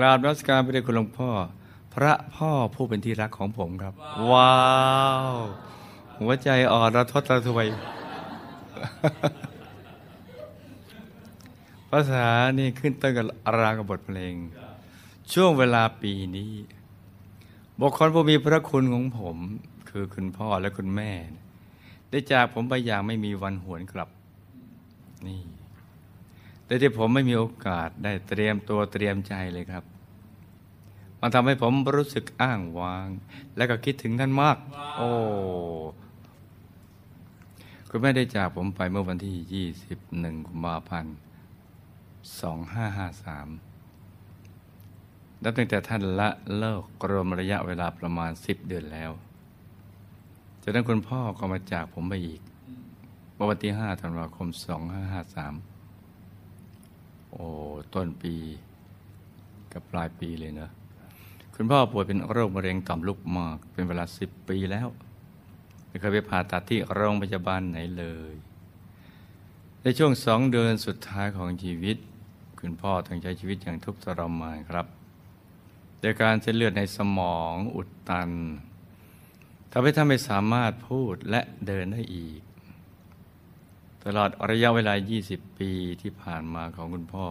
กราบรัสการพระเดชคุณหลวงพ่อ พระพ่อผู้เป็นที่รักของผมครับ ว้าว หัวใจอ่อนระทดระทวยภาษานี่ขึ้นต้นกับรางกับบทเพลง ช่วงเวลาปีนี้บุคคลผู้มีพระคุณของผม คือคุณพ่อและคุณแม่ ได้จากผมไปอย่างไม่มีวันหวนกลับ นี่ แต่ที่ผมไม่มีโอกาสได้เตรียมตัวเตรียมใจเลยครับ มันทำให้ผมรู้สึกอ้างว้าง และก็คิดถึงท่านมาก โอ้คุณแม่ได้จากผมไปเมื่อวันที่ 21กุมภาพันธ์2553 นับตั้งแต่ท่านละเลิกรวมระยะเวลาประมาณ 10 เดือนแล้วจากนั้นคุณพ่อก็มาจากผมไปอีกเมื่อวันที่5ธันวาคม 2553 โอ้ต้นปีกับปลายปีเลยเนอะคุณพ่อป่วยเป็นโรคมะเร็งต่อมลูกหมาก เป็นเวลา10ปีแล้ว ไม่เคยไปผ่าตัดที่โรงพยาบาลไหนเลย ในช่วงสองเดือนสุดท้ายของชีวิต คุณพ่อต้องใช้ชีวิตอย่างทุกข์ทรมานครับโดยการเส้นเลือดในสมองอุดตันทำให้ท่านไม่สามารถพูดและเดินได้อีก ตลอดระยะเวลา 20 ปีที่ผ่านมาของคุณพ่อ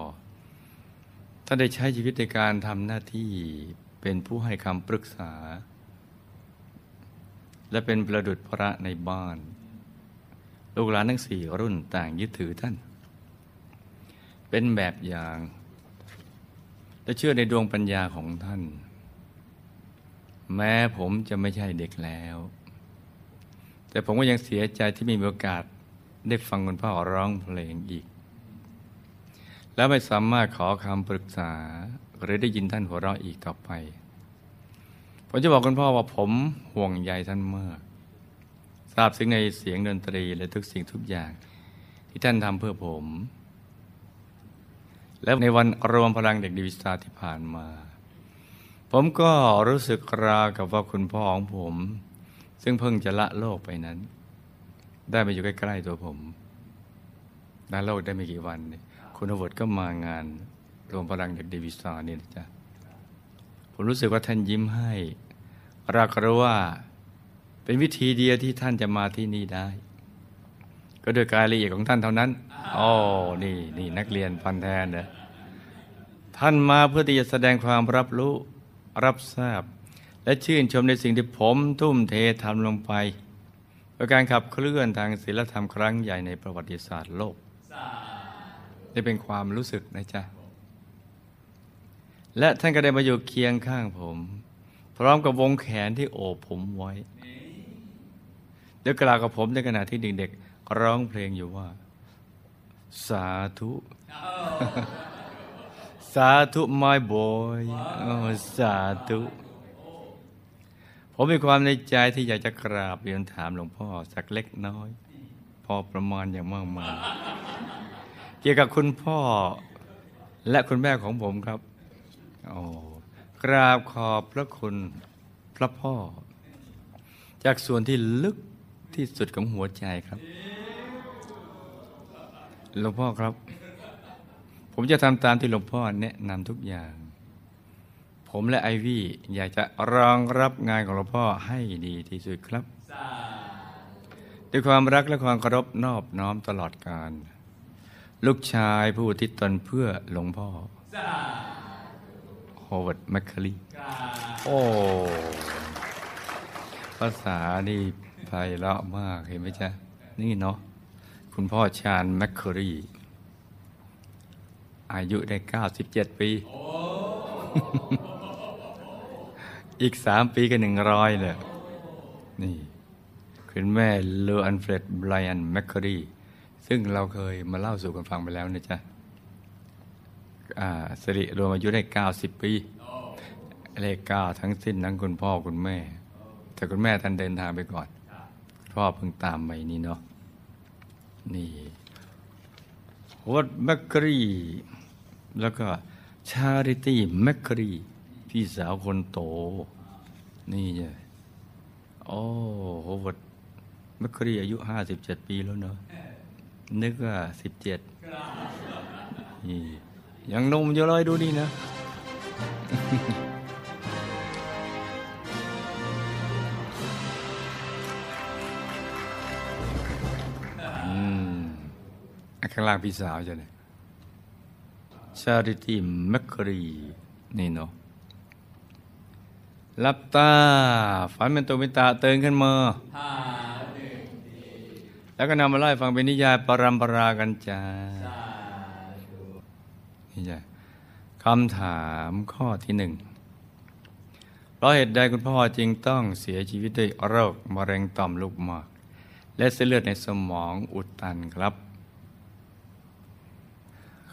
ท่านได้ใช้ชีวิตในการทำหน้าที่เป็นผู้ให้คำปรึกษา และเป็นประดุจพระในบ้าน ลูกหลานทั้งสี่รุ่นต่างยึดถือท่าน เป็นแบบอย่าง และเชื่อในดวงปัญญาของท่าน แม้ผมจะไม่ใช่เด็กแล้ว แต่ผมก็ยังเสียใจที่ไม่มีโอกาส ได้ฟังคุณพ่อร้องเพลงอีก แล้วไม่สามารถขอคำปรึกษา หรือได้ยินท่านหัวเราะอีกต่อไป ผมจะบอกคุณพ่อว่าผมห่วงใยท่านมากทราบซึ้งในเสียงดนตรีและทุกสิ่งทุกอย่าง ที่ท่านทำเพื่อผม และในวันรวมพลังเด็กดีวิสตาที่ผ่านมา ผมก็รู้สึกรากับว่าคุณพ่อของผม ซึ่งเพิ่งจะละโลกไปนั้น ได้มาอยู่ใกล้ ๆ ตัวผมละโลกได้ไม่กี่วัน คุณอวดก็มางานรวมพลังเด็กดีวิสานี่นะจ๊ะผมรู้สึกว่าท่านยิ้มให้เราก็รู้ว่าเป็นวิธีเดียวที่ท่านจะมาที่นี่ได้ ก็โดยกายละเอียดของท่านเท่านั้นอ๋อนี่นี่นักเรียนพันแทนเนะท่านมาเพื่อที่จะแสดงความรับรู้รับทราบ และชื่นชมในสิ่งที่ผมทุ่มเททำลงไป เพื่อการขับเคลื่อนทางศิลธรรมครั้งใหญ่ในประวัติศาสตร์โลกนี่เป็นความรู้สึกนะจ๊ะ และท่านก็ได้มาอยู่เคียงข้างผม พร้อมกับวงแขนที่โอบผมไว้เดี๋ยวกล่าวกับผมในขณะที่เด็กๆร้องเพลงอยู่ว่า สาธุ สาธุ my boy สาธุ ผมมีความในใจที่อยากจะกราบเรียนถามหลวงพ่อสักเล็กน้อย พอประมาณอย่างมากมายเกี่ยวกับคุณพ่อและคุณแม่ของผมครับโอ้กราบขอบพระคุณพระพ่อ จากส่วนที่ลึกที่สุดของหัวใจครับหลวงพ่อครับ ผมจะทำตามที่หลวงพ่อแนะนำทุกอย่าง ผมและไอวี่อยากจะรองรับงานของหลวงพ่อให้ดีที่สุดครับ ด้วยความรักและความเคารพนอบน้อมตลอดกาลลูกชายผู้อุทิศตนเพื่อหลวงพ่อโฮเวิร์ดแมคคลีโอ้ ภาษานี่ไพเราะมากเห็นไหมจ๊ะ นี่เนาะ คุณพ่อชาญแมคคอรีอายุได้ 97 ปี อีกสามปีก็หนึ่งร้อยเลยนี่คุณแม่เลออันเฟรดไบรอันแมคคอรีซึ่งเราเคยมาเล่าสู่กันฟังไปแล้วนะจ๊ะสิริรวมอายุได้ 90 ปี เลขเก้าทั้งสิ้นทั้งคุณพ่อคุณแม่ แต่คุณแม่ท่านเดินทางไปก่อน พ่อเพิ่งตามไปนี่เนาะนี่วอดแมคครีแล้วก็ชาริตี้แมคครี พี่สาวคนโต นี่ไงโอ้โหวดแมคครีอายุห้าสิบเจ็ดปีแล้วเนาะนึกว่าสิบเจ็ดนี่ยังนมอยู่เลยดูนี่นะ อืมอะข้างล่างพี่สาวจะเนี่ยชาริตี้แมคครีนี่เนาะ ลับตา ฝันเป็นตัวเป็นตาเตือนขึ้นมาแล้วก็นำมาไล่ฟังเป็นนิยายปรัมปรากันจ้านี่จ้ะคำถามข้อที่หนึ่งเพราะเหตุใดคุณพ่อจึงต้องเสียชีวิตด้วยโรคมะเร็งต่อมลูกหมาก และเส้นเลือดในสมองอุดตันครับ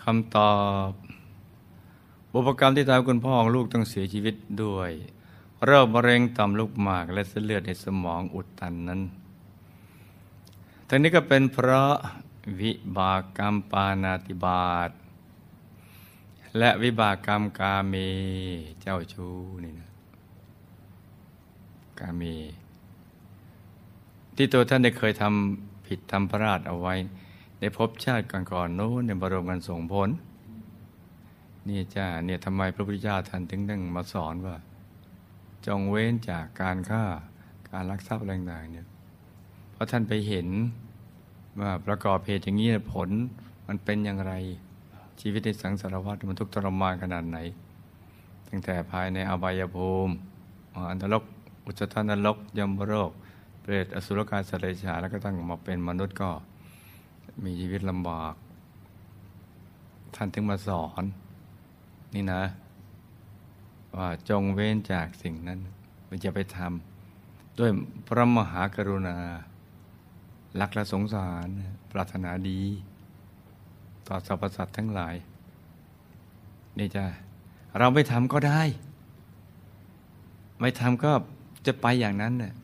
คำตอบ บุพกรรมที่ทำให้คุณพ่อของลูกต้องเสียชีวิตด้วย โรคมะเร็งต่อมลูกหมากและเส้นเลือดในสมองอุดตันนั้น ทั้งนี้ก็เป็นเพราะวิบากกรรมปานาติบาต และวิบากกรรมกาเมเจ้าชู้นี่นะกาเม ที่ตัวท่านได้เคยทำผิดทำพลาดเอาไว้ในภพชาติก่อนๆโน้นในบรมกันส่งผลนี่จ้าเนี่ยทำไมพระพุทธเจ้าท่านถึงได้มาสอนว่า จงเว้นจากการฆ่าการลักทรัพย์อะไรต่างๆเนี่ยเพราะท่านไปเห็นว่าประกอบเหตุอย่างนี้ผลมันเป็นอย่างไรชีวิตในสังสารวัฏมันทุกข์ทรมานขนาดไหน ตั้งแต่ภายในอบายภูมิอันตรกอุจจทานรกยมโรคเปรตอสุรกายสัตว์เดรัจฉานแล้วก็ตั้งมาเป็นมนุษย์ก็มีชีวิตลำบาก ท่านถึงมาสอน นี่นะ ว่าจงเว้นจากสิ่งนั้นไม่จะไปทำด้วยพระมหากรุณารักและสงสาร ปรารถนาดี ต่อสรรพสัตว์ทั้งหลาย นี่จ้ะเราไม่ทำก็ได้ ไม่ทำก็จะไปอย่างนั้นเนี่ย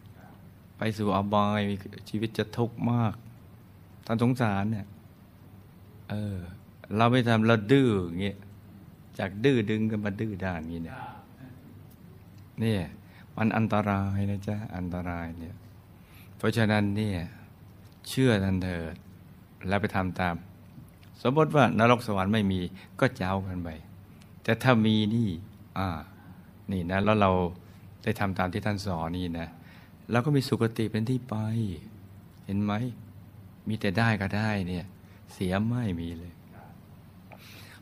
ไปสู่อบายชีวิตจะทุกข์มากท่านสงสารเนี่ยเออ เราไม่ทำเราดื้ออย่างเงี้ยจากดื้อดึงกันมาดื้อด้านนี้เนี่ย นี่มันอันตรายนะจ๊ะอันตรายเนี่ยเพราะฉะนั้นเนี่ยเชื่อทันเถิดแล้วไปทำตาม สมมติว่านรกสวรรค์ไม่มีก็เจ้ากันไปแต่ถ้ามีนี่อ่านี่นะแล้วเราได้ทำตามที่ท่านสอนนี่นะเราก็มีสุคติเป็นที่ไป เห็นไหมมีแต่ได้ก็ได้เนี่ยเสียไม่มีเลย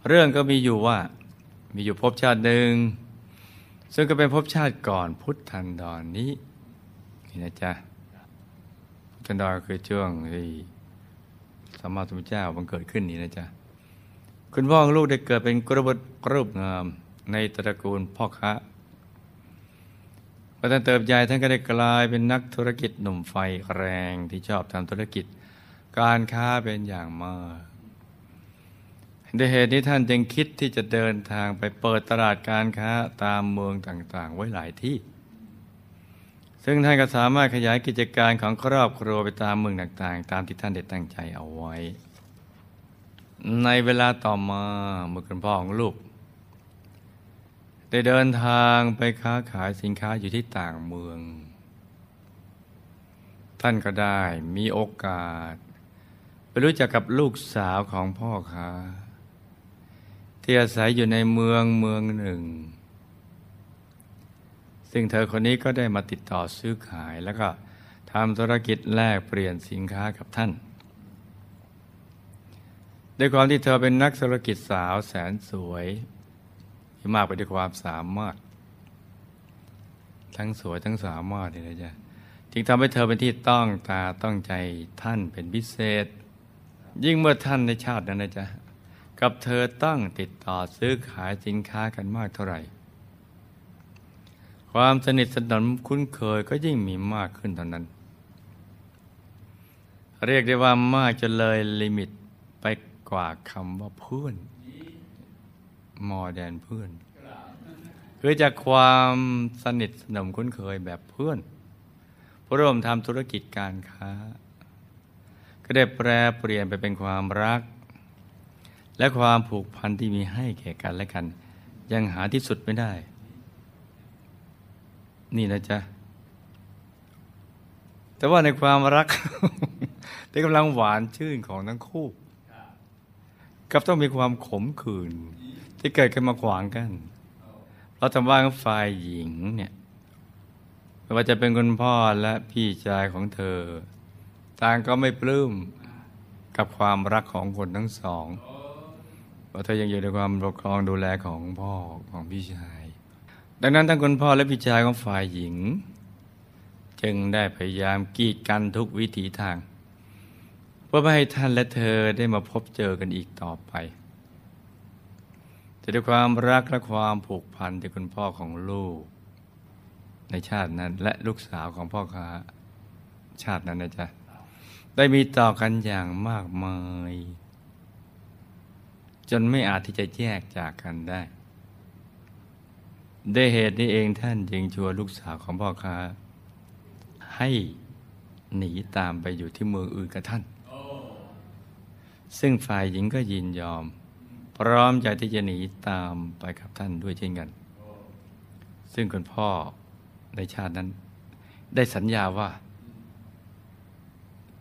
เรื่องก็มีอยู่ว่ามีอยู่ภพชาติหนึ่ง ซึ่งก็เป็นภพชาติก่อนพุทธันดรนนี้นี่นะจ๊ะพุทธันดรคือช่วงที่สมมาสมุทเจ้าบังเกิดขึ้นนี่นะจ๊ะคุณพ่อของลูกได้เกิดเป็นกรุบกรุบงามในตระกูลพ่อค้าพอท่านเติบใหญ่ท่านก็ได้กลายเป็นนักธุรกิจหนุ่มไฟแรงที่ชอบทำธุรกิจ การค้าเป็นอย่างมาก ด้วยเหตุนี้ท่านจึงคิดที่จะเดินทางไปเปิดตลาดการค้าตามเมืองต่างๆ ไว้หลายที่ ซึ่งท่านก็สามารถขยายกิจการของครอบครัวไปตามเมืองต่างๆ ตามที่ท่านได้ตั้งใจเอาไว้ ในเวลาต่อมาเมื่อคุณพ่อของลูก ได้เดินทางไปค้าขายสินค้าอยู่ที่ต่างเมือง ท่านก็ได้มีโอกาส ไปรู้จักกับลูกสาวของพ่อค้า ที่อาศัยอยู่ในเมืองเมืองหนึ่ง ซึ่งเธอคนนี้ก็ได้มาติดต่อซื้อขายแล้วก็ทำธุรกิจแลกเปลี่ยนสินค้ากับท่าน ด้วยความที่เธอเป็นนักธุรกิจสาวแสนสวยที่มากไปด้วยความสามารถ ทั้งสวยทั้งสามารถเลยนะจ๊ะจึงทำให้เธอเป็นที่ต้องตาต้องใจท่านเป็นพิเศษ ยิ่งเมื่อท่านในชาตินั้นนะจ๊ะ กับเธอต้องติดต่อซื้อขายสินค้ากันมากเท่าไหร่ ความสนิทสนมคุ้นเคยก็ยิ่งมีมากขึ้นเท่านั้น เรียกได้ว่ามากจนเลยลิมิตไปกว่าคำว่าเพื่อนมอแดนเพื่อน คือจากความสนิทสนมคุ้นเคยแบบเพื่อนผู้ร่วมทำธุรกิจการค้า ก็ได้แปรเปลี่ยนไปเป็นความรัก และความผูกพันที่มีให้แก่กันและกัน ยังหาที่สุดไม่ได้ นี่นะจ๊ะ แต่ว่าในความรักที่กำลังหวานชื่นของทั้งคู่กับต้องมีความขมขื่นที่เกิดขึ้นมาขวางกันเราทำบ้านของฝ่ายหญิงเนี่ยไม่ว่าจะเป็นคุณพ่อและพี่ชายของเธอ ต่างก็ไม่ปลื้มกับความรักของคนทั้งสอง เพราเธอยังอยู่ในความปกครองดูแลของพ่อของพี่ชาย ดังนั้นทั้งคุณพ่อและพี่ชายของฝ่ายหญิง จึงได้พยายามกีดกันทุกวิถีทาง เพื่อไม่ให้ท่านและเธอได้มาพบเจอกันอีกต่อไปแต่ด้วยความรักและความผูกพันที่คุณพ่อของลูก ในชาตินั้นและลูกสาวของพ่อค้าชาตินั้นนะจ๊ะได้มีต่อกันอย่างมากมาย จนไม่อาจที่จะแยกจากกันได้ด้วยเหตุนี้เองท่านจึงชวนลูกสาวของพ่อค้า ให้หนีตามไปอยู่ที่เมืองอื่นกับท่าน ซึ่งฝ่ายหญิงก็ยินยอม พร้อมใจที่จะหนีตามไปกับท่านด้วยเช่นกัน ซึ่งคุณพ่อในชาตินั้น ได้สัญญาว่า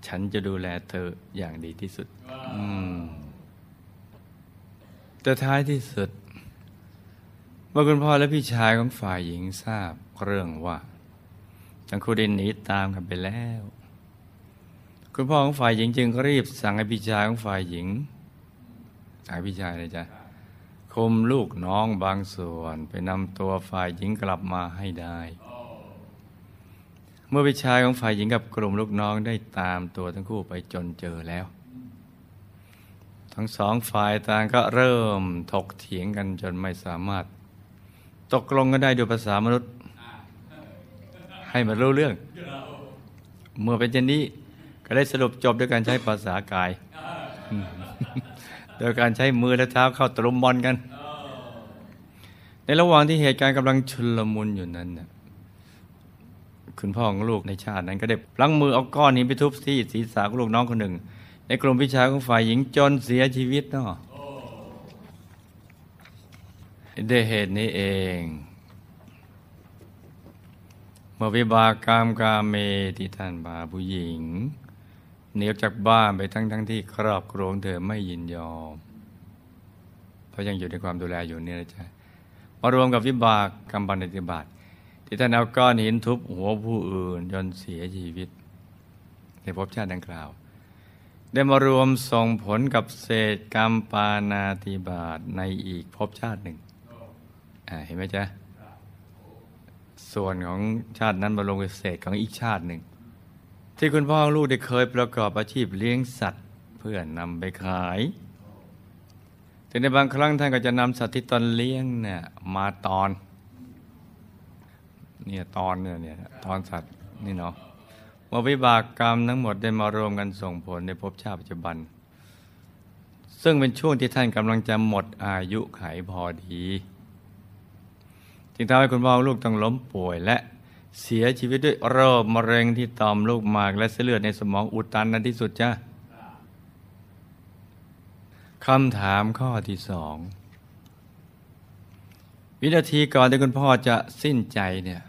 ฉันจะดูแลเธออย่างดีที่สุดอืม แต่ท้ายที่สุดเมื่อคุณพ่อและพี่ชายของฝ่ายหญิงทราบเรื่องว่าทั้งคู่ได้หนีตามกันไปแล้ว คุณพ่อของฝ่ายหญิงจึงรีบสั่งให้พี่ชายของฝ่ายหญิงสั่งให้พี่ชายเลยจ้ะคุมลูกน้องบางส่วนไปนำตัวฝ่ายหญิงกลับมาให้ได้ เมื่อพี่ชายของฝ่ายหญิงกับกลุ่มลูกน้องได้ตามตัวทั้งคู่ไปจนเจอแล้ว ทั้งสองฝ่ายต่างก็เริ่มถกเถียงกันจนไม่สามารถ ตกลงกันได้ด้วยภาษามนุษย์ ให้มันรู้เรื่อง เมื่อเป็นเช่นนี้ก็ได้สรุปจบด้วยการใช้ภาษากาย โดยการใช้มือและเท้าเข้าตรุมบอลกัน ในระหว่างที่เหตุการณ์กำลังชุลมุนอยู่นั้นน่ะคุณพ่อของลูกในชาตินั้นก็ได้พลั้งมือเอาก้อนหินไปทุบที่ศีรษะของลูกน้องคนหนึ่ง ในกลุ่มพิชาของฝ่ายหญิงจนเสียชีวิตเนาะด้วยเหตุนี้เอง เมื่อวิบากกรรมกาเมที่ท่านบาผู้หญิงเหนีออกจากบ้านไปทั้งทั้งที่ครอบครัวเธอไม่ยินยอม เพราะยังอยู่ในความดูแลอยู่เนี่ยนะจ๊ะมารวมกับวิบากกรรมปฏิบัติ ที่ท่านเอาก้อนหินทุบหัวผู้อื่นจนเสียชีวิต ในภพชาติดังกล่าว ได้มารวมส่งผลกับเศษกรรมปานาติบาตในอีกภพชาติหนึ่งเห็นไหมจ๊ะ ส่วนของชาตินั้นมาลงกับเศษของอีกชาติหนึ่ง ที่คุณพ่อลูกได้เคยประกอบอาชีพเลี้ยงสัตว์ เพื่อนำไปขายแต่ในบางครั้งท่านก็จะนำสัตว์ที่ตนเลี้ยงเนี่ยมาตอน เนี่ยตอนเนี่ยเนี่ยตอนสัตว์นี่เนาะ เมื่อวิบากกรรมทั้งหมดได้มารวมกันส่งผลในภพชาติปัจจุบัน ซึ่งเป็นช่วงที่ท่านกำลังจะหมดอายุไขพอดีจึงทำให้คุณพ่อลูกต้องล้มป่วยและเสียชีวิตด้วยโรคมะเร็งที่ต่อมลูกหมาก และเส้นเลือดในสมองอุดตันในที่สุดจ้าคำถามข้อที่สองวินาทีก่อนที่คุณพ่อจะสิ้นใจเนี่ย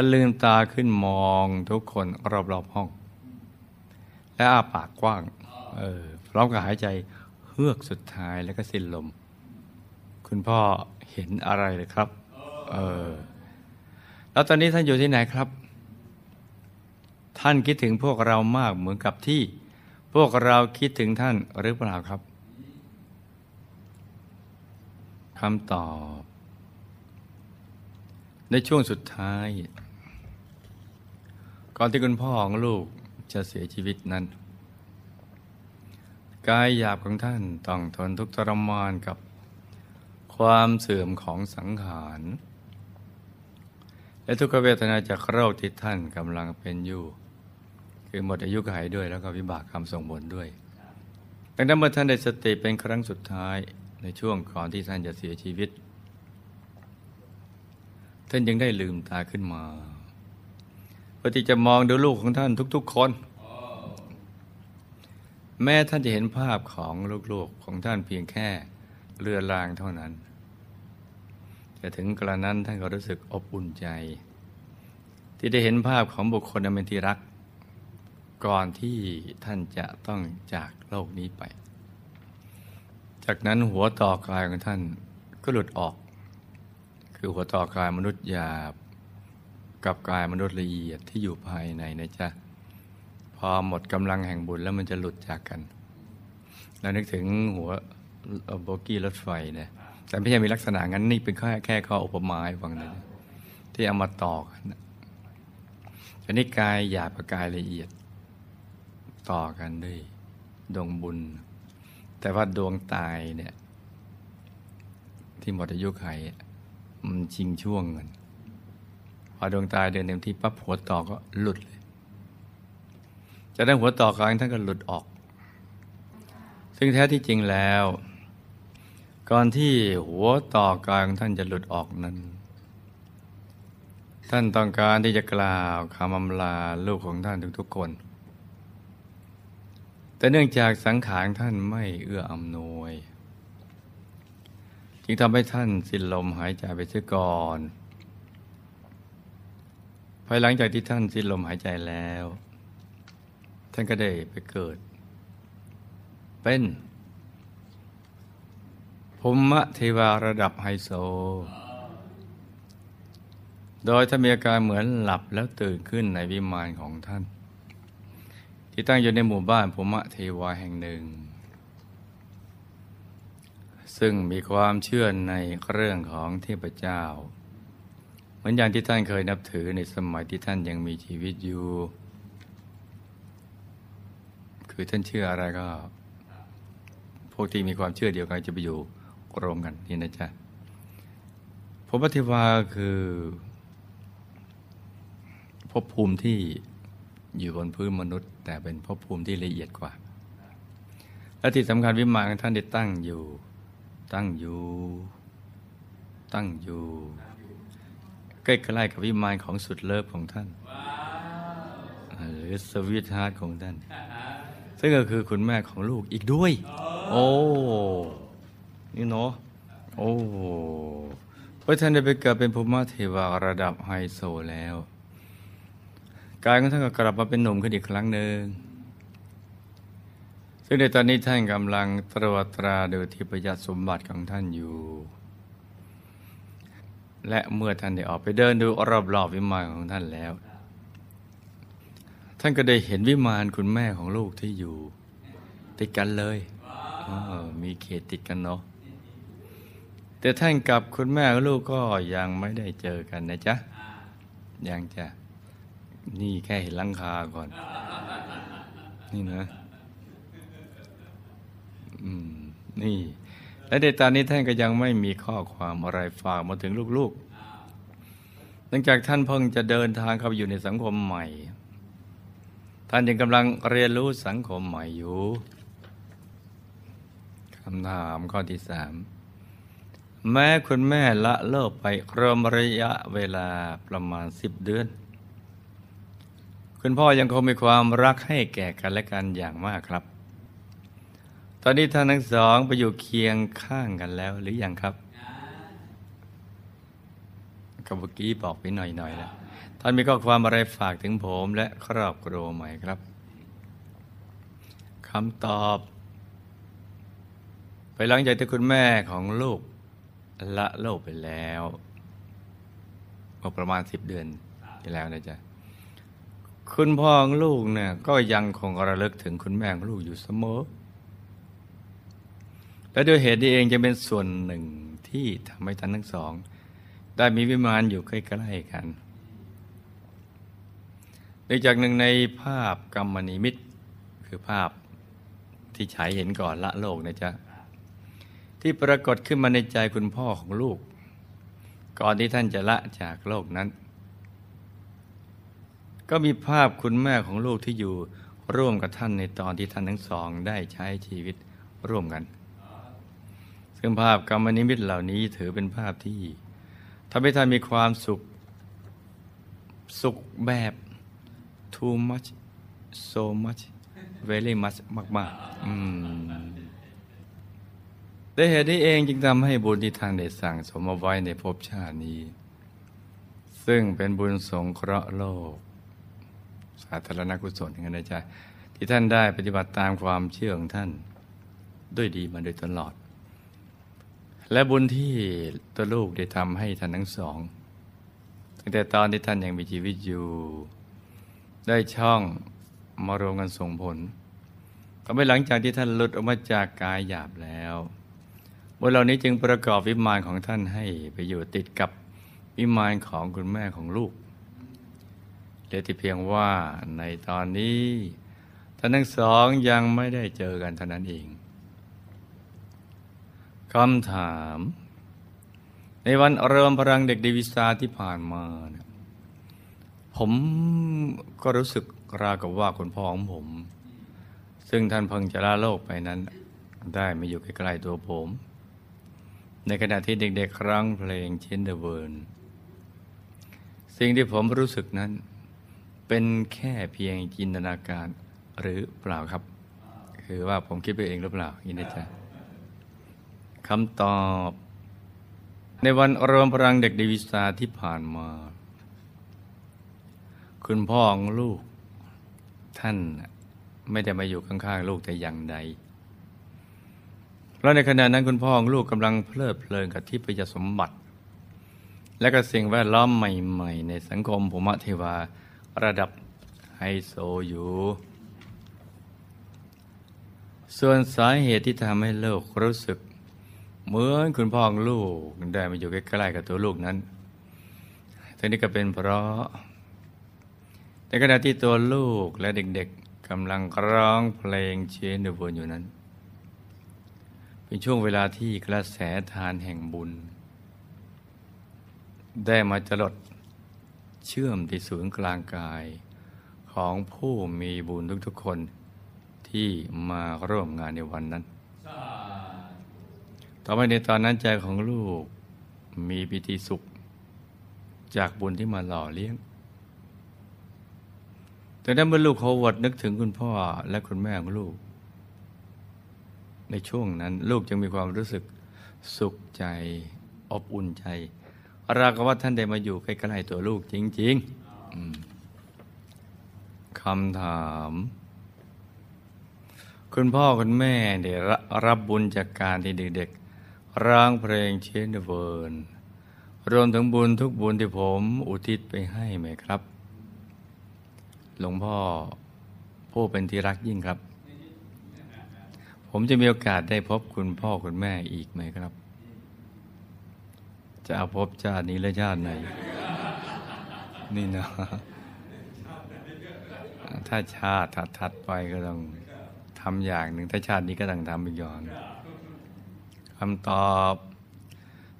ท่านลืมตาขึ้นมองทุกคนรอบๆห้อง และอ้าปากกว้าง เออพร้อมกับหายใจเฮือกสุดท้ายแล้วก็สิ้นลม คุณพ่อเห็นอะไรเลยครับ เออ แล้วตอนนี้ท่านอยู่ที่ไหนครับ ท่านคิดถึงพวกเรามากเหมือนกับที่ พวกเราคิดถึงท่านหรือเปล่าครับคำตอบ ในช่วงสุดท้าย ก่อนที่คุณพ่อของลูกจะเสียชีวิตนั้น กายหยาบของท่านต้องทนทุกข์ทรมานกับความเสื่อมของสังขาร และทุกขเวทนาจากโรคที่ท่านกำลังเป็นอยู่ คือหมดอายุขัยด้วยแล้วก็วิบากกรรมส่งผลด้วยดังนั้นเมื่อท่านได้สติเป็นครั้งสุดท้ายในช่วงก่อนที่ท่านจะเสียชีวิต ท่านยังได้ลืมตาขึ้นมา เพื่อที่จะมองดูลูกของท่านทุก ๆ คน แม้ท่านจะเห็นภาพของลูกๆของท่านเพียงแค่เรือรางเท่านั้นแต่ถึงกระนั้นท่านก็รู้สึกอบอุ่นใจ ที่ได้เห็นภาพของบุคคลอันเป็นที่รัก ก่อนที่ท่านจะต้องจากโลกนี้ไป จากนั้นหัวต่อกายของท่านก็หลุดออก คือหัวต่อกายมนุษย์หยาบ กับกายมนุษย์ละเอียดที่อยู่ภายในนะจ๊ะ พอหมดกำลังแห่งบุญแล้วมันจะหลุดจากกัน แล้วนึกถึงหัวโบกี้รถไฟเนี่ยแต่ไม่ใช่มีลักษณะงั้นนี่เป็นแค่แค่ข้ออุปมาให้ฟังนะที่เอามาต่อกันนะอันนี้กายหยาบกับกายละเอียด ต่อกันด้วยดวงบุญ แต่ว่าดวงตายเนี่ย ที่หมดอายุไขมันชิงช่วงเงิน พอดวงตายเดินเต็มที่ปั๊บหัวต่อก็หลุดเลยจะได้หัวต่อกลางท่านก็หลุดออก ซึ่งแท้ที่จริงแล้ว ก่อนที่หัวต่อกลางท่านจะหลุดออกนั้น ท่านต้องการที่จะกล่าวคำอำลาลูกของท่านทุกๆคน แต่เนื่องจากสังขารท่านไม่เอื้ออำนวย จึงทำให้ท่านสิ้นลมหายใจไปเสียก่อน ภายหลังจากที่ท่านสิ้นลมหายใจแล้ว ท่านก็ได้ไปเกิด เป็นภูมิเทวาระดับไฮโซ โดยถ้ามีอาการเหมือนหลับแล้วตื่นขึ้นในวิมานของท่าน ที่ตั้งอยู่ในหมู่บ้านภูมิเทวาแห่งหนึ่ง ซึ่งมีความเชื่อในเรื่องของเทพเจ้า มือนอย่างที่ท่านเคยนับถือในสมัยที่ท่านยังมีชีวิตอยู่ คือท่านเชื่ออะไรก็ พวกที่มีความเชื่อเดียวกันจะไปอยู่รวมกันนี่นะจ๊ะภุมมเทวาคือภพภูมิที่อยู่บนพื้นมนุษย์ แต่เป็นภพภูมิที่ละเอียดกว่า และที่สำคัญวิมานของท่านได้ตั้งอยู่ ตั้งอยู่ ตั้งอยู่ ใกล้ๆกับวิมานของสุด love ของท่าน หรือ sweetheart ของท่าน ซึ่งก็คือคุณแม่ของลูกอีกด้วย โอ้ นี่เนาะ โอ้เพราะท่านได้ไปเกิดเป็นภูมิเทวาระดับไฮโซแล้ว กายของท่านก็กลับมาเป็นหนุ่มขึ้นอีกครั้งหนึ่งซึ่งในตอนนี้ท่านกำลังตรวจตราดูทิพยสมบัติของท่านอยู่ และเมื่อท่านได้ออกไปเดินดูรอบๆวิมานของท่านแล้ว ท่านก็ได้เห็นวิมานคุณแม่ของลูกที่อยู่ ติดกันเลยมีเขตติดกันเนาะแต่ท่านกับคุณแม่ลูกก็ยังไม่ได้เจอกันนะจ๊ะ ยังจะนี่แค่เห็นลังคาก่อน นี่นะ อืม นี่ และในตอนนี้ท่านก็ยังไม่มีข้อความอะไรฝากมาถึงลูกๆ เนื่องจากท่านเพิ่งจะเดินทางเข้าไปอยู่ในสังคมใหม่ ท่านยังกำลังเรียนรู้สังคมใหม่อยู่คำถามข้อที่สามแม้คุณแม่ละเลิกไปรวมระยะเวลาประมาณสิบเดือน คุณพ่อยังคงมีความรักให้แก่กันและกันอย่างมากครับ ตอนนี้ท่านทั้งสองไปอยู่เคียงข้างกันแล้วหรืออยังครับกับเมื่อกี้บอกไปหน่อยๆแล้วท่านมีข้อความอะไรฝากถึงผมและครอบครัวไหมครับคำตอบ ไปหลังจากที่คุณแม่ของลูกละโลกไปแล้วเมื่อประมาณสิบเดือนที่แล้วนะจ๊ะคุณพ่อของลูกเนี่ยก็ยังคงระลึกถึงคุณแม่ของลูกอยู่เสมอ และด้วยเหตุนี้เองจะเป็นส่วนหนึ่งที่ทำให้ท่านทั้งสอง ได้มีวิมานอยู่ใกล้ๆกันเนื่องจากหนึ่งในภาพกรรมนิมิตคือภาพที่ฉายเห็นก่อนละโลกนะจ๊ะที่ปรากฏขึ้นมาในใจคุณพ่อของลูก ก่อนที่ท่านจะละจากโลกนั้น ก็มีภาพคุณแม่ของลูกที่อยู่ร่วมกับท่านในตอนที่ท่านทั้งสอง ได้ใช้ชีวิตร่วมกัน ซึ่งภาพกรรมนิมิตเหล่านี้ถือเป็นภาพที่ทำให้ท่านมีความสุข สุขแบบ too much so much very much มากๆอืมด้วยเหตุนี้เองจึงทำให้บุญที่ทางได้สั่งสมเอาไว้ในภพชาตินี้ ซึ่งเป็นบุญสงเคราะห์โลก สาธารณกุศลอย่างนั้นนะจ๊ะที่ท่านได้ปฏิบัติตามความเชื่อของท่าน ด้วยดีมาโดยตลอด และบุญที่ตัวลูกได้ทำให้ท่านทั้งสอง ตั้งแต่ตอนที่ท่านยังมีชีวิตอยู่ ได้ช่องมารวมกันส่งผลก็ไม่หลังจากที่ท่านหลุดออกมาจากกายหยาบแล้วบุญเหล่านี้จึงประกอบวิมานของท่านให้ไปอยู่ติดกับวิมานของคุณแม่ของลูกเหลือที่เพียงว่าในตอนนี้ท่านทั้งสองยังไม่ได้เจอกันเท่านั้นเอง คำถาม ในวันเริ่มพลังเด็กดีวิสาที่ผ่านมาเนี่ยผมก็รู้สึกราวกับว่าคุณพ่อของผม ซึ่งท่านเพิ่งจะลาโลกไปนั้น ได้มาอยู่ใกล้ๆตัวผม ในขณะที่เด็กๆร้องเพลง Change the World สิ่งที่ผมรู้สึกนั้น เป็นแค่เพียงจินตนาการหรือเปล่าครับ คือว่าผมคิดไปเองหรือเปล่ายินดีจ้ะ คำตอบ ในวันรวมพลังเด็กดีวิสาที่ผ่านมา คุณพ่อของลูก ท่านไม่ได้มาอยู่ข้างๆลูกแต่อย่างใดเพราะในขณะนั้นคุณพ่อของลูกกำลังเพลิดเพลินกับทิพยสมบัติ และก็สิ่งแวดล้อมใหม่ ๆ ในสังคมภูมิเทวาระดับไฮโซอยู่ ส่วนสาเหตุที่ทำให้โลกรู้สึก เหมือนคุณพ่อของลูกได้มาอยู่ใกล้ๆกับตัวลูกนั้นทั้งนี้ก็เป็นเพราะ ในขณะที่ตัวลูกและเด็กๆกำลังร้องเพลงเชียร์เดวนอยู่นั้น เป็นช่วงเวลาที่กระแสทานแห่งบุญ ได้มาจรดเชื่อมที่ศูนย์กลางกายของผู้มีบุญทุกๆคนที่มาร่วมงานในวันนั้น ต่อไปในตอนนั้นใจของลูกมีปิติสุข จากบุญที่มาหล่อเลี้ยง แต่นั้นเมื่อลูกเขาวดนึกถึงคุณพ่อและคุณแม่ของลูก ในช่วงนั้นลูกจึงมีความรู้สึกสุขใจอบอุ่นใจรากว่าท่านได้มาอยู่ใกล้ๆตัวลูกจริงๆคำถาม คุณพ่อคุณแม่ได้รับบุญจากการที่เด็กๆ ร้างเพลงเชนเวิร์นรวมถึงบุญทุกบุญที่ผมอุทิศไปให้ไหมครับ หลวงพ่อผู้เป็นที่รักยิ่งครับ ผมจะมีโอกาสได้พบคุณพ่อคุณแม่อีกไหมครับ จะเอาพบชาตินี้และชาติไหน นี่นะถ้าชาติถัดๆไปก็ต้องทำอย่างหนึ่งถ้าชาตินี้ก็ต้องทำอีกอย่าง คำตอบ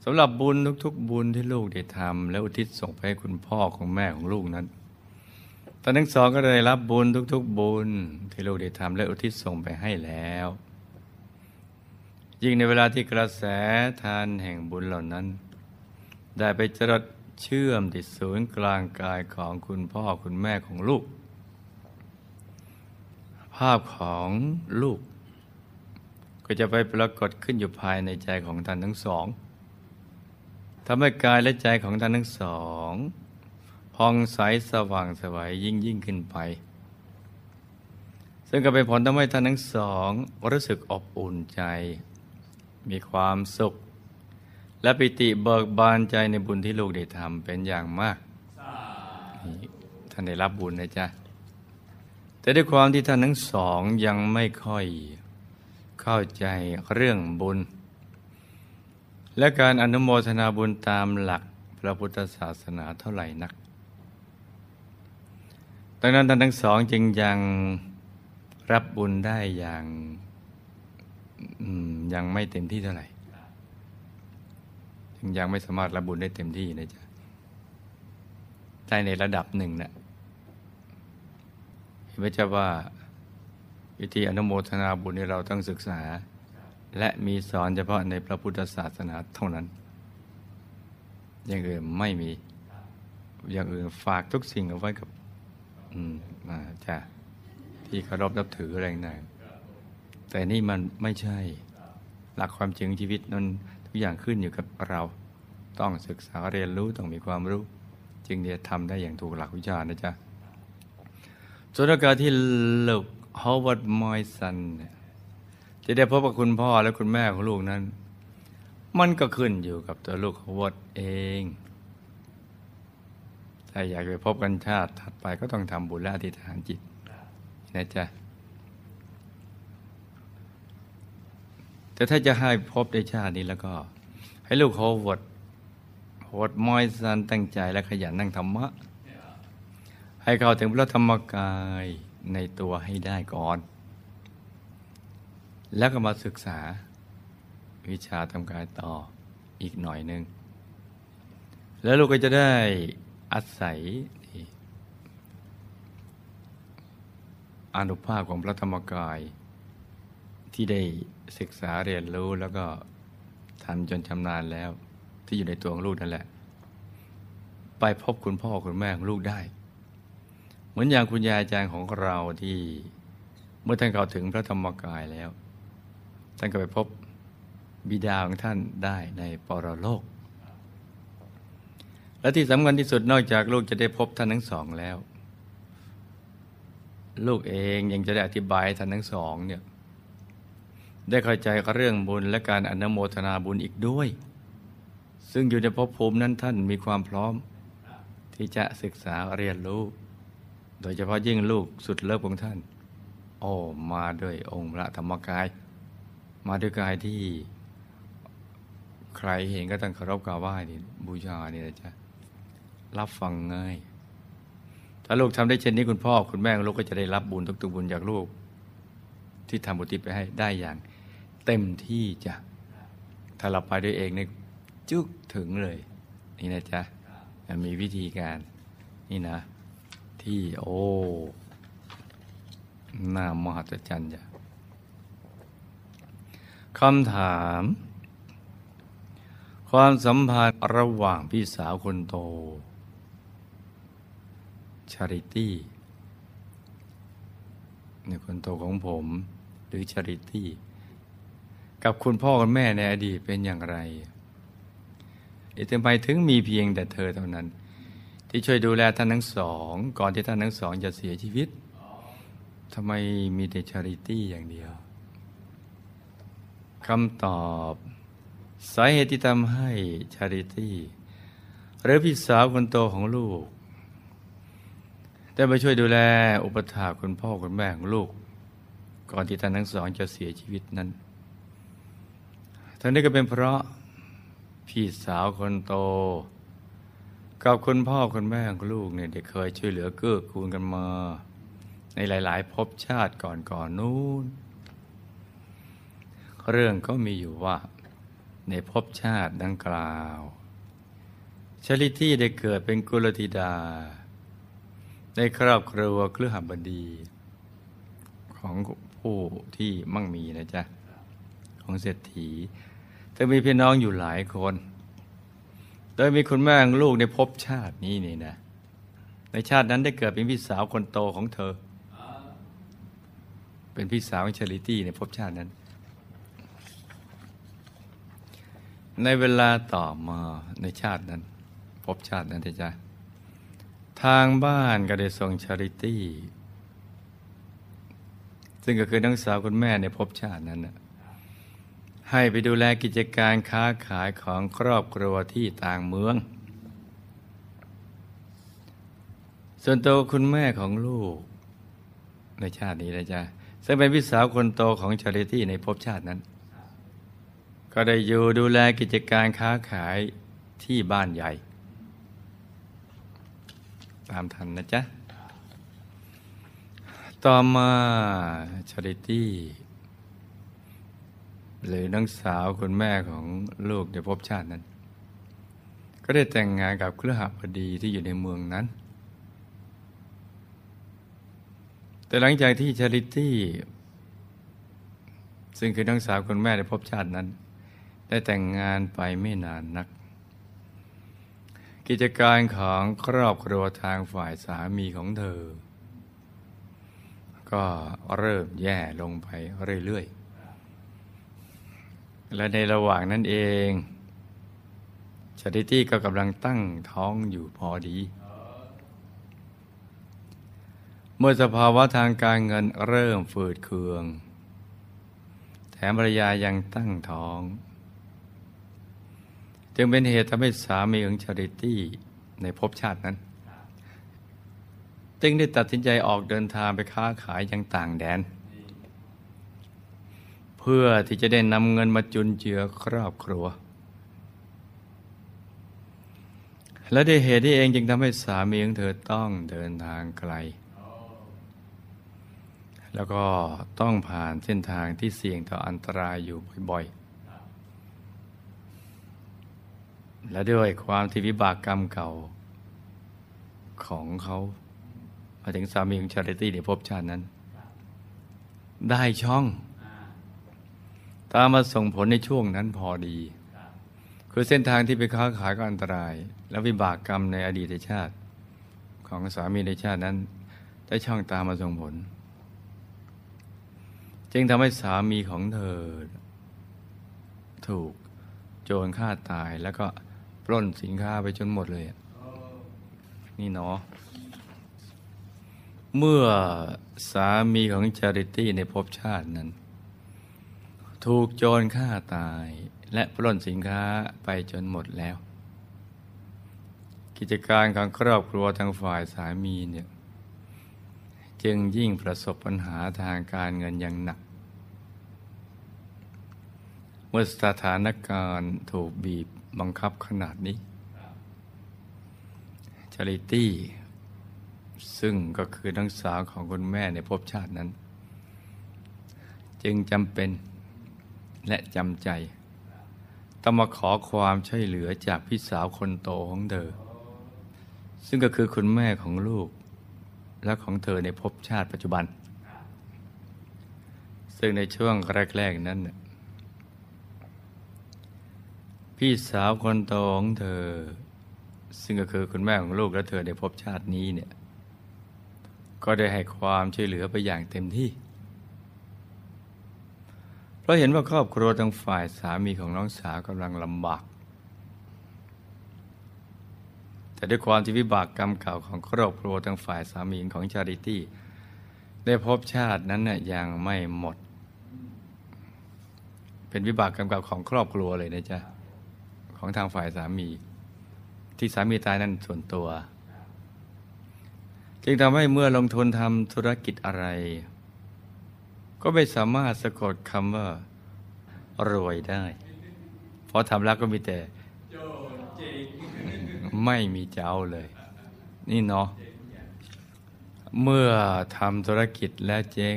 สำหรับบุญทุกๆ บุญที่ลูกได้ทำและอุทิศส่งไปให้คุณพ่อของแม่ของลูกนั้นตอนทั้งสองก็ได้รับบุญทุกๆ บุญที่ลูกได้ทำและอุทิศส่งไปให้แล้ว ยิ่งในเวลาที่กระแสทานแห่งบุญเหล่านั้น ได้ไปจรดเชื่อมติดศูนย์กลางกายของคุณพ่อคุณแม่ของลูก ภาพของลูก ก็จะไปปรากฏขึ้นอยู่ภายในใจของท่านทั้งสองทำให้กายและใจของท่านทั้งสองพองใสสว่างสวัยยิ่งยิ่งขึ้นไป ซึ่งก็เป็นผลทำให้ท่านทั้งสองรู้สึกอบอุ่นใจ มีความสุข และปิติเบิกบานใจในบุญที่ลูกได้ทำเป็นอย่างมากท่านได้รับบุญนะจ๊ะแต่ด้วยความที่ท่านทั้งสองยังไม่ค่อย เข้าใจเรื่องบุญ และการอนุโมทนาบุญตามหลักพระพุทธศาสนาเท่าไหร่นักดังนั้นท่านทั้งสองจึงยังรับบุญได้อย่างยังไม่เต็มที่เท่าไหร่ยังยังไม่สามารถรับบุญได้เต็มที่นะจ๊ะได้ในระดับหนึ่งนะเห็นไหมจ๊ะว่า วิธีอนุโมทนาบุญที่เราต้องศึกษา และมีสอนเฉพาะในพระพุทธศาสนาเท่านั้น อย่างอื่นไม่มี อย่างอื่นฝากทุกสิ่งเอาไว้กับ อืมอาจ้ะที่เคารพนับถืออะไรต่างแต่นี่มันไม่ใช่ หลักความจริงชีวิตนั้นทุกอย่างขึ้นอยู่กับเราต้องศึกษาเรียนรู้ต้องมีความรู้ จึงจะทำได้อย่างถูกหลักวิชานะจ๊ะส่วนโอกาสที่ลูก ฮาวเวิร์ดมอยสันจะได้พบกับคุณพ่อและคุณแม่ของลูกนั้น มันก็ขึ้นอยู่กับตัวลูกของวดเอง ถ้าอยากไปพบกันชาติถัดไปก็ต้องทำบุญและอธิษฐานจิตนะจ๊ะแต่ถ้าจะให้พบในชาตินี้แล้วก็ ให้ลูกโฮวดโหดมอยสันตั้งใจและขยันนั่งธรรมะ ให้เข้าถึงพระธรรมกาย ในตัวให้ได้ก่อน แล้วก็มาศึกษา วิชาทำกายต่ออีกหน่อยหนึ่ง แล้วลูกก็จะได้อาศัยอนุภาพของพระธรรมกาย ที่ได้ศึกษาเรียนรู้แล้วก็ทำจนชำนาญแล้ว ที่อยู่ในตัวของลูกนั่นแหละ ไปพบคุณพ่อคุณแม่ของลูกได้ มือนอย่างคุณยายอาจารย์ของเราที่เมื่อท่านเข้าถึงพระธรรมกายแล้ว ท่านก็ไปพบบิดาของท่านได้ในปรโลก และที่สำคัญที่สุดนอกจากลูกจะได้พบท่านทั้งสองแล้ว ลูกเองยังจะได้อธิบายท่านทั้งสองเนี่ยได้เข้าใจเรื่องบุญและการอนุโมทนาบุญอีกด้วย ซึ่งอยู่ในภพภูมินั้นท่านมีความพร้อม ที่จะศึกษาเรียนรู้ โดยเฉพาะยิ่งลูกสุดเลิฟของท่าน โอ้มาด้วยองค์พระธรรมกาย มาด้วยกายที่ใครเห็นก็ต้องเคารพกราบไหว้นี่บูชานี่นะจ๊ะรับฟังง่าย ถ้าลูกทำได้เช่นนี้คุณพ่อ คุณแม่ลูกก็จะได้รับบุญทุกๆบุญจากลูก ที่ทำบุญทิศไปให้ได้อย่าง เต็มที่จ้ะถ้าเราไปด้วยเองเนี่ยจุกถึงเลย นี่นะจ๊ะมีวิธีการนี่นะ ที่โอ้น่ามหัศจรรย์จ้ะคำถาม ความสัมพันธ์ระหว่างพี่สาวคนโต ชาริตี้ในคนโตของผม หรือชาริตี้ กับคุณพ่อคุณแม่ในอดีตเป็นอย่างไรเอทำไมถึงมีเพียงแต่เธอเท่านั้น ที่ช่วยดูแลท่านทั้งสอง ก่อนที่ท่านทั้งสองจะเสียชีวิตทำไมมีแต่ชาริตี้อย่างเดียวคำตอบสาเหตุที่ทำให้ชาริตี้หรือพี่สาวคนโตของลูก ได้มาช่วยดูแลอุปถาคุณพ่อคุณแม่ของลูก ก่อนที่ท่านทั้งสองจะเสียชีวิตนั้นทั้งนี้ก็เป็นเพราะพี่สาวคนโต กับคุณพ่อคุณแม่ของลูกเนี่ยได้เคยช่วยเหลือเกื้อกูลกันมา ในหลาย ๆ ภพชาติก่อนก่อนนู้น เรื่องก็มีอยู่ว่า ในภพชาติดังกล่าวชลิที่ได้เกิดเป็นกุลธิดา ในครอบครัวเครือหบดี ของผู้ที่มั่งมีนะจ๊ะ ของเศรษฐีแต่มีพี่น้องอยู่หลายคน โดยมีคุณแม่ของลูกในภพชาตินี้นี่นะ ในชาตินั้นได้เกิดเป็นพี่สาวคนโตของเธอ เป็นพี่สาวของเชลิตี้ในภพชาตินั้น ในเวลาต่อมาในชาตินั้นภพชาตินั้นจ้ะทางบ้านก็ได้ส่งชาริตี้ ซึ่งก็คือนักสาวคุณแม่ในภพชาตินั้น ให้ไปดูแลกิจการค้าขายของครอบครัวที่ต่างเมือง ส่วนตัวคุณแม่ของลูก ในชาตินี้นะจ๊ะซึ่งเป็นพี่สาวคนโตของชาริตี้ในภพชาตินั้น ก็ได้อยู่ดูแลกิจการค้าขายที่บ้านใหญ่ ตามทันนะจ๊ะ ต่อมาชาริตี้ หรือนังสาวคุณแม่ของลูกในภพชาตินั้น ก็ได้แต่งงานกับเครือหบดีที่อยู่ในเมืองนั้น แต่หลังจากที่ชาริตี้ซึ่งคือนังสาวคุณแม่ในภพชาตินั้น ได้แต่งงานไปไม่นานนัก กิจการของครอบครัวทางฝ่ายสามีของเธอ ก็เริ่มแย่ลงไปเรื่อยๆ และในระหว่างนั้นเองชาริตี้ก็กำลังตั้งท้องอยู่พอดี เมื่อสภาวะทางการเงินเริ่มฝืดเคือง แถมภรรยายังตั้งท้อง จึงเป็นเหตุทำให้สามีของชาริตี้ในภพชาตินั้น จึงได้ตัดสินใจออกเดินทางไปค้าขายยังต่างแดน เพื่อที่จะได้นำเงินมาจุนเจือครอบครัว และด้วยเหตุที่เองจึงทำให้สามีของเธอต้องเดินทางไกล แล้วก็ต้องผ่านเส้นทางที่เสี่ยงต่ออันตรายอยู่บ่อยๆ และด้วยความที่วิบากกรรมเก่าของเขามาถึงสามีของชาริตี้ในภพชาตินั้น ได้ช่อง ตามมาส่งผลในช่วงนั้นพอดี คือเส้นทางที่ไปค้าขายก็อันตราย และวิบากกรรมในอดีตชาติ ของสามีในชาตินั้น ได้ช่องตามมาส่งผล จึงทำให้สามีของเธอ ถูกโจรฆ่าตายแล้วก็ปล้นสินค้าไปจนหมดเลย นี่เนาะเมื่อสามีของจาริตี้ในภพชาตินั้น ถูกโจรฆ่าตาย และปล้นสินค้าไปจนหมดแล้ว กิจการของครอบครัวทางฝ่ายสามีเนี่ยจึงยิ่งประสบปัญหาทางการเงินอย่างหนัก เมื่อสถานการณ์ถูกบีบบังคับขนาดนี้ชาริตี้ซึ่งก็คือนังสาวของคุณแม่ในภพชาตินั้น จึงจำเป็น และจำใจต้องมาขอความช่วยเหลือจากพี่สาวคนโตของเธอ ซึ่งก็คือคุณแม่ของลูก และของเธอในภพชาติปัจจุบัน ซึ่งในช่วงแรก ๆนั้น พี่สาวคนโตของเธอ ซึ่งก็คือคุณแม่ของลูกและเธอในภพชาตินี้เนี่ยก็ได้ให้ความช่วยเหลือไปอย่างเต็มที่ ราะเห็นว่าครอบครัวทางฝ่ายสามีของน้องสาวกำลังลำบาก แต่ด้วยความที่วิบากกรรมเก่าของครอบครัวทางฝ่ายสามีของชาริตี้ได้พบชาตินั้นน่ยยังไม่หมด เป็นวิบากกรรมเก่าของครอบครัวเลยนะจ๊ะ ของทางฝ่ายสามี ที่สามีตายนั่นส่วนตัว จึงทำให้เมื่อลงทุนทำธุรกิจอะไร ก็ไม่สามารถสะกดคำว่า รวยได้ เพราะทำแล้วก็มีแต่ไม่มีเจ้าเลย นี่เนาะเมื่อทำธุรกิจและเจ๊ง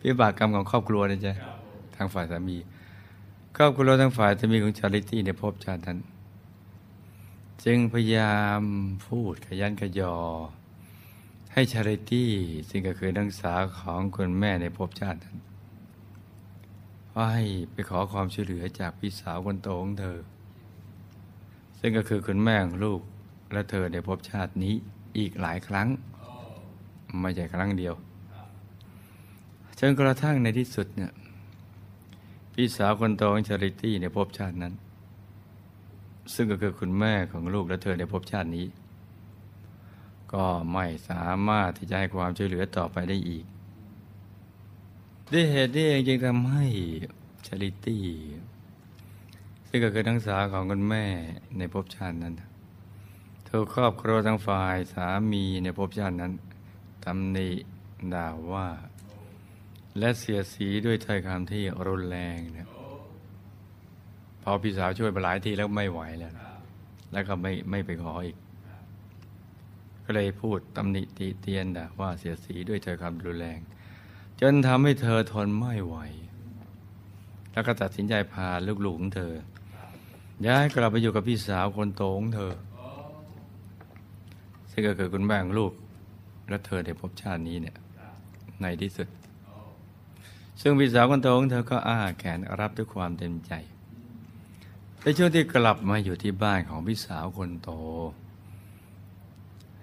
พิบากกรรมของครอบครัวนะจ๊ะทางฝ่ายสามี ครอบครัวทางฝ่ายสามีของชาริตี้ในภพชาตินั้น จึงพยายามพูดขยันขยอ ให้ชาริตี้ซึ่งก็คือนักศึกษาของคุณแม่ในภพชาตินั้นว่าให้ไปขอความช่วยเหลือจากพี่สาวคนโตของเธอ ซึ่งก็คือคุณแม่ของลูกและเธอในภพชาตินี้อีกหลายครั้ง ไม่ใช่ครั้งเดียวจนกระทั่งในที่สุดเนี่ยพี่สาวคนโตของชาริตี้ในภพชาตินั้น ซึ่งก็คือคุณแม่ของลูกและเธอในภพชาตินี้ ก็ไม่สามารถที่จะให้ความช่วยเหลือต่อไปได้อีกด้วยเหตุนี้เองจึงทำให้ชาริตี้ซึ่งก็คือทั้งสาของคุณแม่ในภพชาตินั้นถูกครอบครัวทั้งฝ่ายสามีในภพชาตินั้นตำหนิด่าว่า และเสียสีด้วยถ้อยคำที่รุนแรงเนี่ยพอพี่สาวช่วยไปหลายทีแล้วไม่ไหวแล้ว แล้วก็ไม่ไม่ไปขออีก ก็เลยพูดตำหนิติเตียนด่าว่าเสียสีด้วยถ้อยคำรุนแรง จนทำให้เธอทนไม่ไหว แล้วก็ตัดสินใจพาลูกๆของเธอ ย้ายกลับไปอยู่กับพี่สาวคนโตของเธอ ซึ่งก็คือคุณแม่ของลูก และเธอในภพชาตินี้เนี่ยในที่สุด ซึ่งพี่สาวคนโตของเธอก็อ้าแขนรับด้วยความเต็มใจในช่วงที่กลับมาอยู่ที่บ้านของพี่สาวคนโต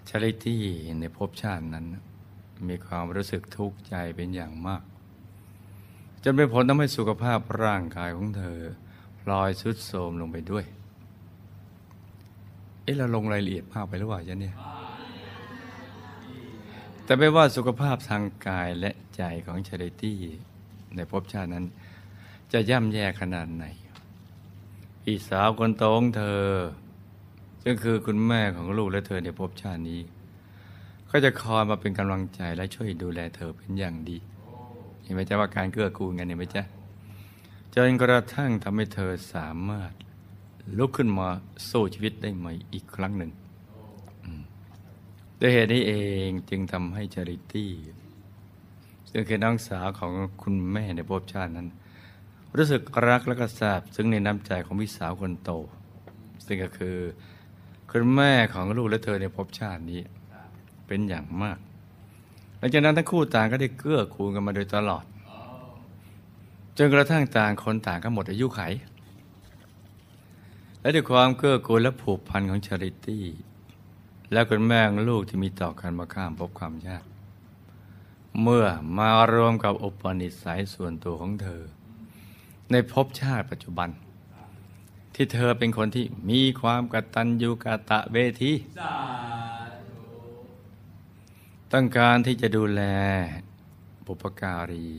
ชาริตี้ในภพชาตินั้น มีความรู้สึกทุกข์ใจเป็นอย่างมาก จนเป็นผลทำให้สุขภาพร่างกายของเธอพลอยสุดโทรมลงไปด้วย เอ๊ะเราลงรายละเอียดมากไปหรือเปล่าจ๊ะเนี่ย แต่ไม่ว่าสุขภาพทางกายและใจของชาริตี้ในภพชาตินั้น จะย่ำแย่ขนาดไหนพี่สาวคนโตของเธอ ซึ่งคือคุณแม่ของลูกและเธอในภพชาตินี้ ก็จะคอยมาเป็นกำลังใจและช่วยดูแลเธอเป็นอย่างดี เห็นไหมจ๊ะว่าการเกื้อกูลกันเห็นไหมจ๊ะจนกระทั่งทำให้เธอสามารถลุกขึ้นมาสู้ชีวิตได้ใหม่อีกครั้งหนึ่งด้วยเหตุนี้เองจึงทำให้จาริตี้ซึ่งคือน้องสาวของคุณแม่ในภพชาตินั้น รู้สึกรักและก็ทราบ ซึ่งในน้ำใจของพี่สาวคนโต ซึ่งก็คือ คุณแม่ของลูกและเธอในภพชาตินี้ เป็นอย่างมาก หลังจากนั้นทั้งคู่ต่างก็ได้เกื้อกูลกันมาโดยตลอด จนกระทั่งต่างคนต่างก็หมดอายุไข และด้วยความเกื้อกูลและผูกพันของชาริตี้ และคุณแม่ของลูกที่มีต่อกันมาข้ามพบความยากเมื่อมารวมกับอุปนิสัยส่วนตัวของเธอ ในภพชาติปัจจุบัน ที่เธอเป็นคนที่มีความกตัญญูกตะเวทีต้องการที่จะดูแลบุปการี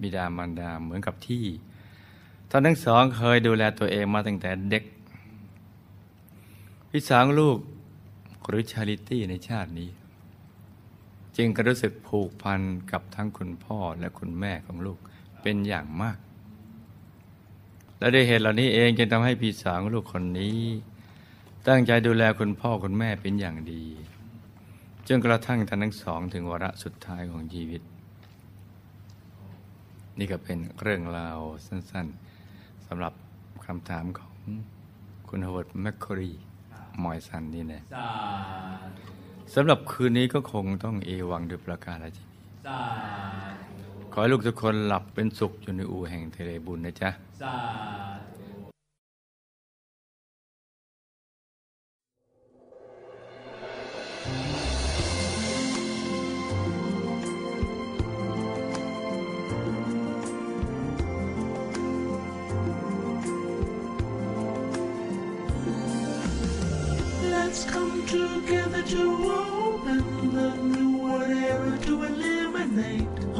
บิดามารดาเหมือนกับที่ท่านทั้งสองเคยดูแลตัวเองมาตั้งแต่เด็กพี่สาวลูกหรือชาริตี้ในชาตินี้ จึงก็รู้สึกผูกพันกับทั้งคุณพ่อและคุณแม่ของลูกเป็นอย่างมาก และด้วยเหตุเหล่านี้เองจึงทำให้พี่สาวลูกคนนี้ ตั้งใจดูแลคุณพ่อคุณแม่เป็นอย่างดีจนกระทั่งท่านทั้งสองถึงวาระสุดท้ายของชีวิต นี่ก็เป็นเรื่องราวสั้นๆสำหรับคำถามของคุณฮาวเวิร์ดแมคคอรีมอยสันนี่นะสำหรับคืนนี้ก็คงต้องเอวังด้วยประการฉะนี้ ขอให้ลูกทุกคนหลับเป็นสุขอยู่ในอู่แห่งทะเลบุญนะจ๊ะ สาธุ To open the new world era to eliminate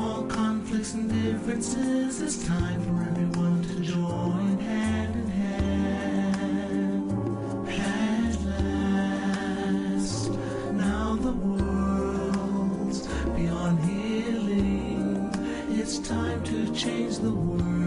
all and differences. It's time for everyone to join hand in hand. At last, now the world's beyond healing. It's time to change the world.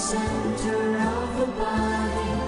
center of the body.